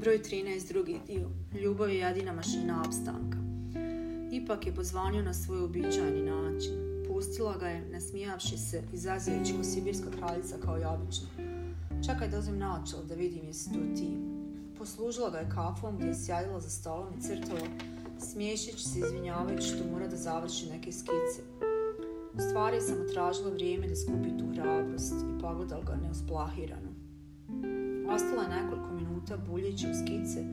Broj 13, drugi dio. Ljubav je jedina mašina opstanka. Ipak je pozvanio na svoj običajni način. Pustila ga je, nasmijavši se, izazivajući ko sibirska kraljica kao i obično. Čekaj da uzmem naočal da vidim jesi to ti. Poslužila ga je kafom gdje je sjedila za stolom i crtala, smiješeći se izvinjavajući što mora da završi neke skice. U stvari sam tražila vrijeme da skupi tu hrabrost i pogledala ga neusplahirano. Ostala je nekoliko minuta buljeći u skice,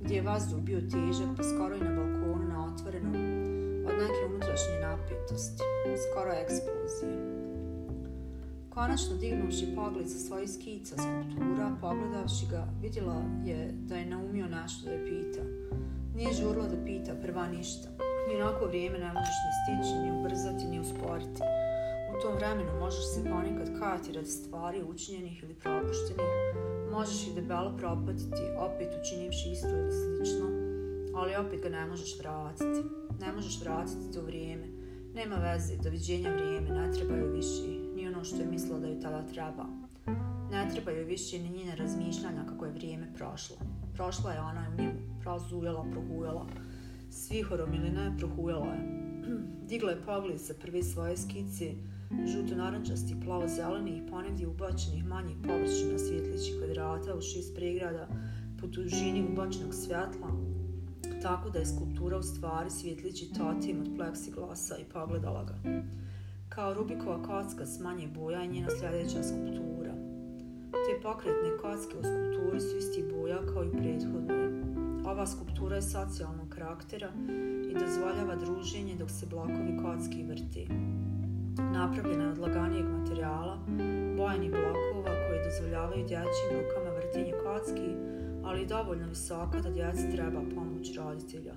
gdje je vazduh bio težak, pa skoro i na balkonu na otvorenom, od neke unutrašnje napetosti, skoro eksplozije. Konačno dignuši pogled sa svojih skica skulptura, pogledavši ga, vidjela je da je naumio nešto da je pita. Nije žurla da pita prva ništa. Ni onako vrijeme ne možeš ni stići, ni ubrzati, ni usporiti. U tom vremenu možeš se ponekad kajati radi stvari učinjenih ili propuštenih, možeš i debelo propatiti, opet učinivši isto ili slično, ali opet ga ne možeš vratiti. Ne možeš vratiti to vrijeme. Nema veze, doviđenja vrijeme, ne treba joj više, ni ono što je mislila da joj tada treba. Ne treba joj više ni njene razmišljanja kako je vrijeme prošlo. Prošla je ona u njemu, prozujela, prohujala. Svihorom ili ne, prohujala je. Digla je pogled sa prve svoje skice, žuto-narančasti, plavo-zeleni i ponegdje ubačenih manjih površina svjetlići kvadrata u šest pregrada po dužini ubačenog svjetla, tako da je skulptura u stvari svjetlići totim od pleksiglasa i pogledala ga. Kao Rubikova kocka s manje boja je njena sljedeća skulptura. Te pokretne kocke u skulpturi su isti Ova skulptura je socijalnog karaktera i dozvoljava druženje dok se blokovi kocki vrti napravljena je od laganijeg materijala, bojani blokova koji dozvoljavaju dječjim rukama vrtinje kocki, ali i dovoljno visoka da djeci treba pomoć roditelja.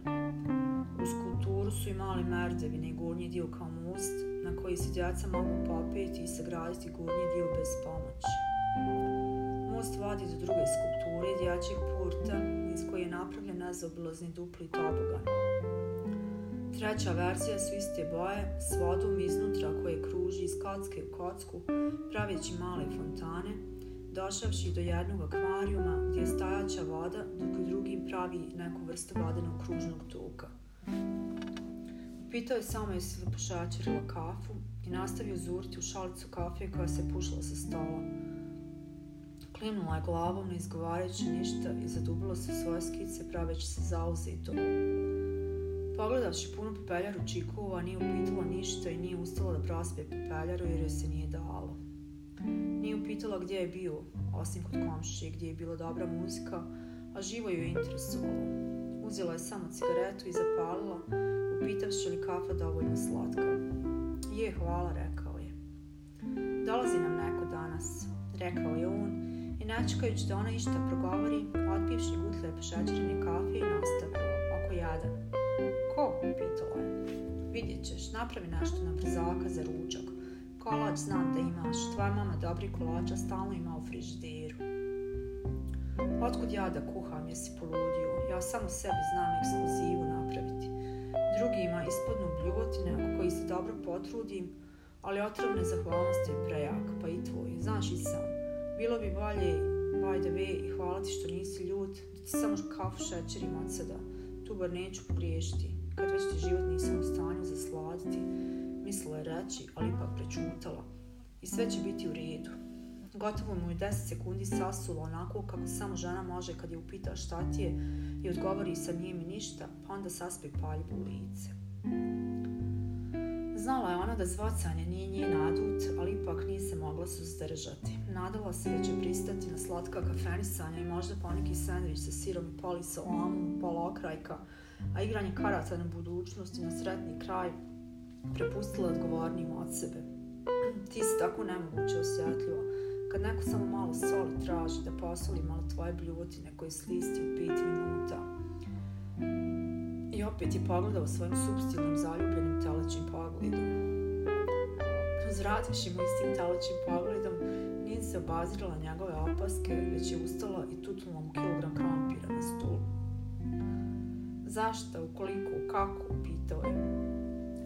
U skulpturu su i mali merdevine i gornji dio kao most na koji se djeca mogu popeti i sagraditi gornji dio bez pomoći. Most vodi do druge skulpture dječjeg purta iz koje je napravljen nezaobilazni dupli tobogan. Treća verzija su iste boje s vodom iznutra koje kruži iz kocke u kocku, praveći male fontane, došavši do jednog akvarijuma gdje je stajaća voda, dok u drugim pravi neku vrstu vodenog kružnog toka. Pitao je samo jesi li pošačerila kafu i nastavio zuriti u šalicu kafe koja se pušila sa stola. Klimnula je glavom ne izgovarajući ništa i zadubila se svoje skice praveći se zauzito. Pogledavši punu pepeljaru čikova, nije upitala ništa i nije ustala da prospe pepeljaru jer joj se nije dalo. Nije upitala gdje je bio, osim kod komšije, gdje je bila dobra muzika, a živo ju je interesovalo. Uzela je samo cigaretu i zapalila, upitavši li kafa dovoljno slatka. Je, hvala, rekao je. Dolazi nam neko danas, rekao je on, i nečekajući da ona išta progovori, otpivši gutle pešećerine kafe i nastavio, oko jadan. Ko? pitala je. Vidjet ćeš, napravi nešto na brzaka za ručak. Kolač znam da imaš, tvoja mama dobri kolača stalno ima u frižideru. Otkud ja da kuham, jesi poludio? Ja samo sebi znam ekskluzivu napraviti. Drugima ispodnu bljuvotine ako koji se dobro potrudim, ali otrovne zahvalnosti je prejak, pa i tvoj. Znaš i sam. Bilo bi bolje, by the way, hvala ti što nisi ljut, da ti samo kafu šećerim od sada. Tu bar neću pogriješiti kad već ti život nisam u stanju zasladiti, mislila je reći, ali ipak prečutala. I sve će biti u redu. Gotovo mu je 10 sekundi sasulo onako kako samo žena može kad je upita šta ti je i odgovori sa nije mi ništa, pa onda saspe paljbu u lice. Znala je ona da zvacanje nije njen adut, ali ipak nije se mogla suzdržati. Nadala se da će pristati na slatka kafenisanja i možda poneki sandvič sa sirom i pola okrajka, a igranje karata na budućnosti na sretni kraj prepustila odgovornijim od sebe. Ti si tako nemoguće osjetljiva. Kad neko samo malo soli traži da posoli malo tvoje bljuvotine koje slisti u pet minuta. I opet je pogledao svojim substilnim zaljubljenim telećim pogledom. Uzvrativši mu istim telećim pogledom, nije se obazirala njegove opaske, već je ustala i tutnula mu kilogram krompira na stolu. Zašto, ukoliko, kako, pitao je.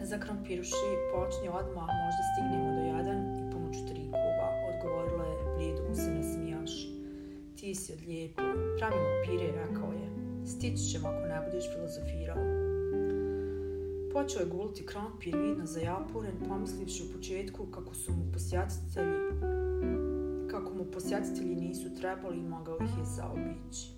Za krompiruši počni odmah, možda stignemo do jadan i pomoću trikova, odgovorila je blijedo mu se nasmijaši. Ti si odlijepo, Pravimo pire, rekao je. Stići ćemo ako ne budeš filozofirao. Počeo je guliti krompir vidno za japuren, pomislivši u početku kako su mu posjetitelji kako mu posjetitelji nisu trebali i mogao ih je zaobići.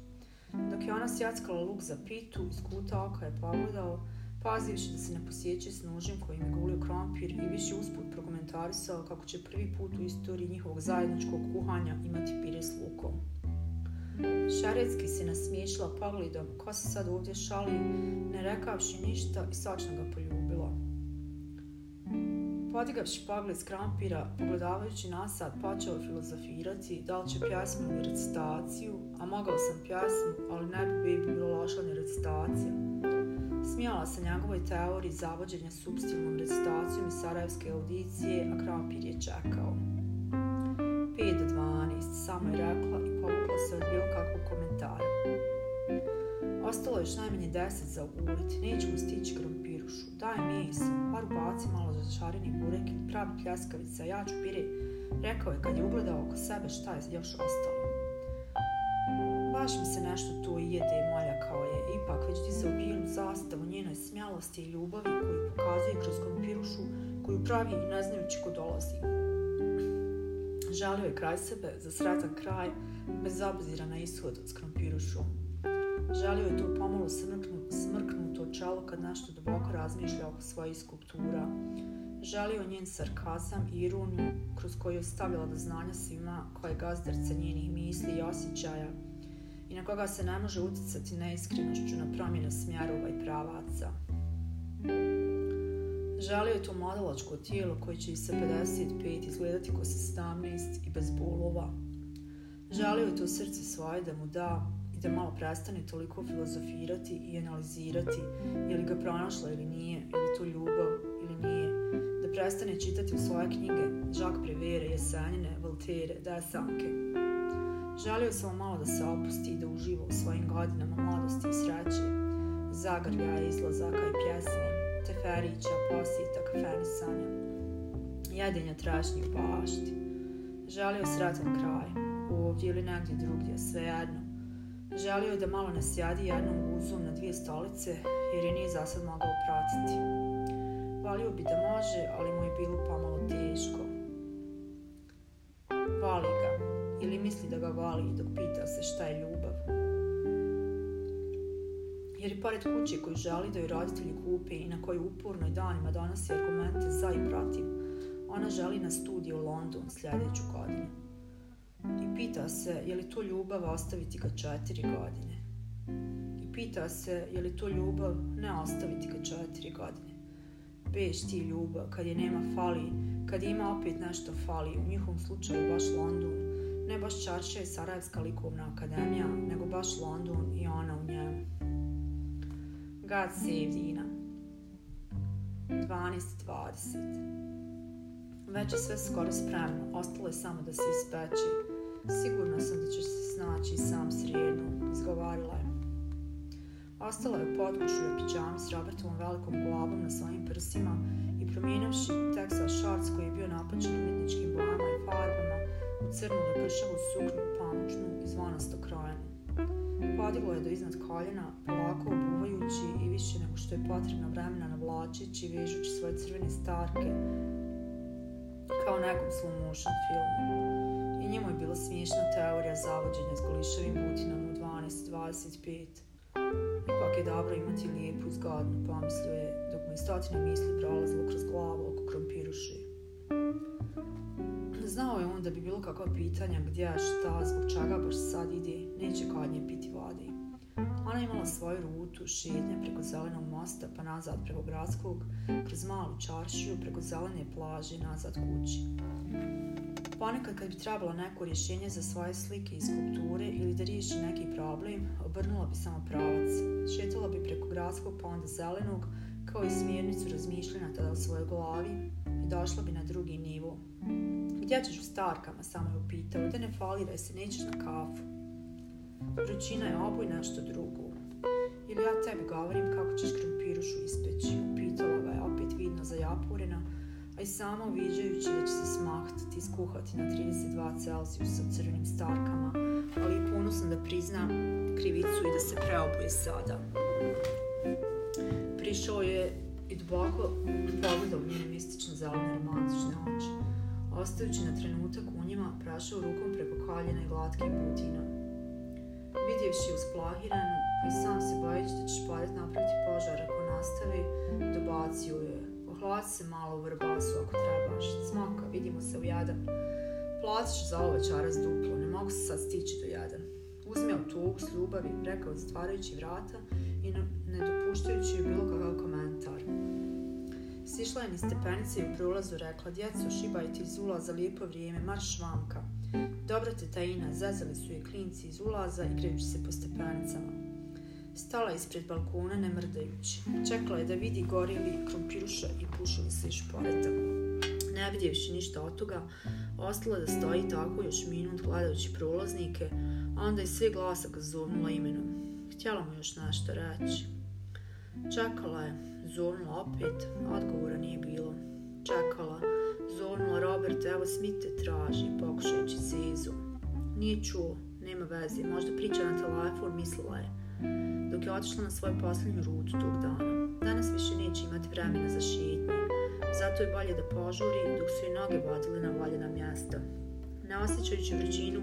Dok je ona sjackala luk za pitu, iz kuta oka je pogledao, pazivši da se ne posjeće s nožem kojim je gulio krompir i više usput prokomentarisao kako će prvi put u istoriji njihovog zajedničkog kuhanja imati pire s lukom. Šarecki se nasmiješila pogledom ko se sad ovdje šali, ne rekavši ništa i sočno ga poljubila. Podigavši pogled s krampira, pogledavajući nasad, počeo filozofirati da li će pjesmu ili recitaciju, a mogao sam pjesmu, ali ne bi bilo loša ni recitacija. Smijala se njegovoj teoriji zavođenja substilnom recitacijom iz Sarajevske audicije, a krampir je čekao. 5 do 12, samo je rekla se od bilo kakvog komentara. Ostalo je još najmanje deset za uguliti, nećemo stići krompirušu. Daj meso, bar ubaci malo začareni burek ili pravi pljeskavica, ja ću pire, rekao je kad je ugledao oko sebe šta je još ostalo. Baš mi se nešto tu jede, kao je, ipak već ti se u zastavu njenoj smjalosti i ljubavi koju pokazuje kroz krompirušu koju pravi i ne znajući ko dolazi. Žalio je kraj sebe za sretan kraj, bez obzira na ishod s krompirušom. Želio je to pomalo smrknuto čelo kad nešto duboko razmišlja oko svojih skulptura. Želio njen sarkazam i ironiju kroz koju je stavila do znanja svima koja je gazdarca njenih misli i osjećaja i na koga se ne može utjecati neiskrenošću na promjene smjerova i pravaca. Želio je to modelačko tijelo koje će i sa 55 izgledati ko sa 17 i bez bolova. Želio je to srce svoje da mu da i da malo prestane toliko filozofirati i analizirati je li ga pronašla ili nije, ili to ljubav ili nije, da prestane čitati u svoje knjige Jacques Prévert, Jesenjine, Desanke. Želio sam malo da se opusti i da uživa u svojim godinama mladosti i sreće, zagrljaja, izlazaka i pjesme, teferića, posjeta, kafenisanja, jedenja trašnjih pašti. Želio sretan kraj, ovdje ili negdje drugdje, svejedno, Želio da malo ne sjadi jednom guzom na dvije stolice, jer je nije zasad mogao pratiti. Valio bi da može, ali mu je bilo pomalo teško. Vali ga, ili misli da ga vali dok pita se šta je ljubav. Jer i pored kuće koju želi da joj roditelji kupe i na koju uporno i danima donosi argumente za i protiv, ona želi na studiju u London sljedeću godinu i pita se je li to ljubav ostaviti ga četiri godine. I pita se je li to ljubav ne ostaviti ga četiri godine. Beš ti ljubav, kad je nema fali, kad ima opet nešto fali, u njihovom slučaju baš London, ne baš Čarša i Sarajevska likovna akademija, nego baš London i ona u njemu. God save Dina. 12.20 Već je sve skoro spremno, ostalo je samo da se ispeči. Sigurna sam da ćeš se snaći sam srijedno, izgovarila je. Ostala je u podgušu u pijami s Robertovom velikom glavom na svojim prsima i promijenavši Texas shorts koji je bio napačen umjetničkim bojama i farbama u crnu lepršavu suknu pamučnu i zvonasto krojenu. Podiglo je do iznad koljena, polako obuvajući i više nego što je potrebno vremena navlačeći i vežući svoje crvene starke kao nekom slow motion filmu i njemu je bila smiješna teorija zavođenja s golišavim butinom u 12.25. Ipak je dobro imati lijepu zgodnu, pomislio je, dok mu je stotine misli prolazilo kroz glavu oko krompiruši. Znao je on da bi bilo kakva pitanja gdje, šta, zbog čega baš sad ide, neće kod nje piti vode. Ona imala svoju rutu, šetnje preko zelenog mosta pa nazad preko gradskog, kroz malu čaršiju, preko zelene plaže nazad kući. Ponekad kad bi trebalo neko rješenje za svoje slike i skulpture ili da riješi neki problem, obrnula bi samo pravac. Šetala bi preko gradskog pa onda zelenog, kao i smjernicu razmišljanja tada u svojoj glavi i došla bi na drugi nivo. Gdje ćeš u starkama, samo je upitao, da ne faliraj se, nećeš na kafu. Vrućina je oboj nešto drugo. Ili ja tebi govorim kako ćeš krompirušu ispeći, upitala ga je opet vidno zapurena, a i sama uviđajući da će se smahtati i skuhati na 32 Celsijusa u crvenim starkama, ali i ponosna da prizna krivicu i da se preobuje sada. Prišao je i duboko pogledao njene mistične zelene romantične oči, ostajući na trenutak u njima prašao rukom preko kaljena i glatkim putina. Vidjevši usplahiranu i sam se bojeći da će špadet napraviti požar ako nastavi, dobacio je. Ohladi se malo u vrbasu ako trebaš. Smoka, vidimo se u jadan. Platit za ovo čaras duplo, ne mogu se sad stići do jadan. Uzme autobus ljubavi, rekao zatvarajući vrata i ne Sišla je ni stepenice i u prolazu rekla, djeco, šibajte iz ulaza lijepo vrijeme, marš vanka. Dobro te tajina, zazali su je klinci iz ulaza igrajući se po stepenicama. Stala ispred balkona ne mrdajući. Čekala je da vidi gorili krompiruša i pušili se šporeta. Ne vidjevši ništa od toga, ostala da stoji tako još minut gledajući prolaznike, a onda je sve glasa ga zovnula imenom. Htjela mu još nešto reći. Čekala je, zovnula opet, odgovora nije bilo. Čekala, zovnula Robert, evo Smite traži, pokušajući Zizu. Nije čuo, nema veze, možda priča na telefon, mislila je. Dok je otišla na svoju posljednju rutu tog dana. Danas više neće imati vremena za šetnje, zato je bolje da požuri dok su i noge vodile na voljena mjesta. Ne osjećajući vrućinu,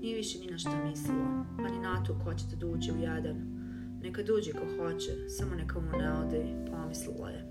nije više ni na što mislila, pa ni na to ko će da dođe u jadan. Neka dođe ko hoće, samo neka mu ne ode, pomislila je.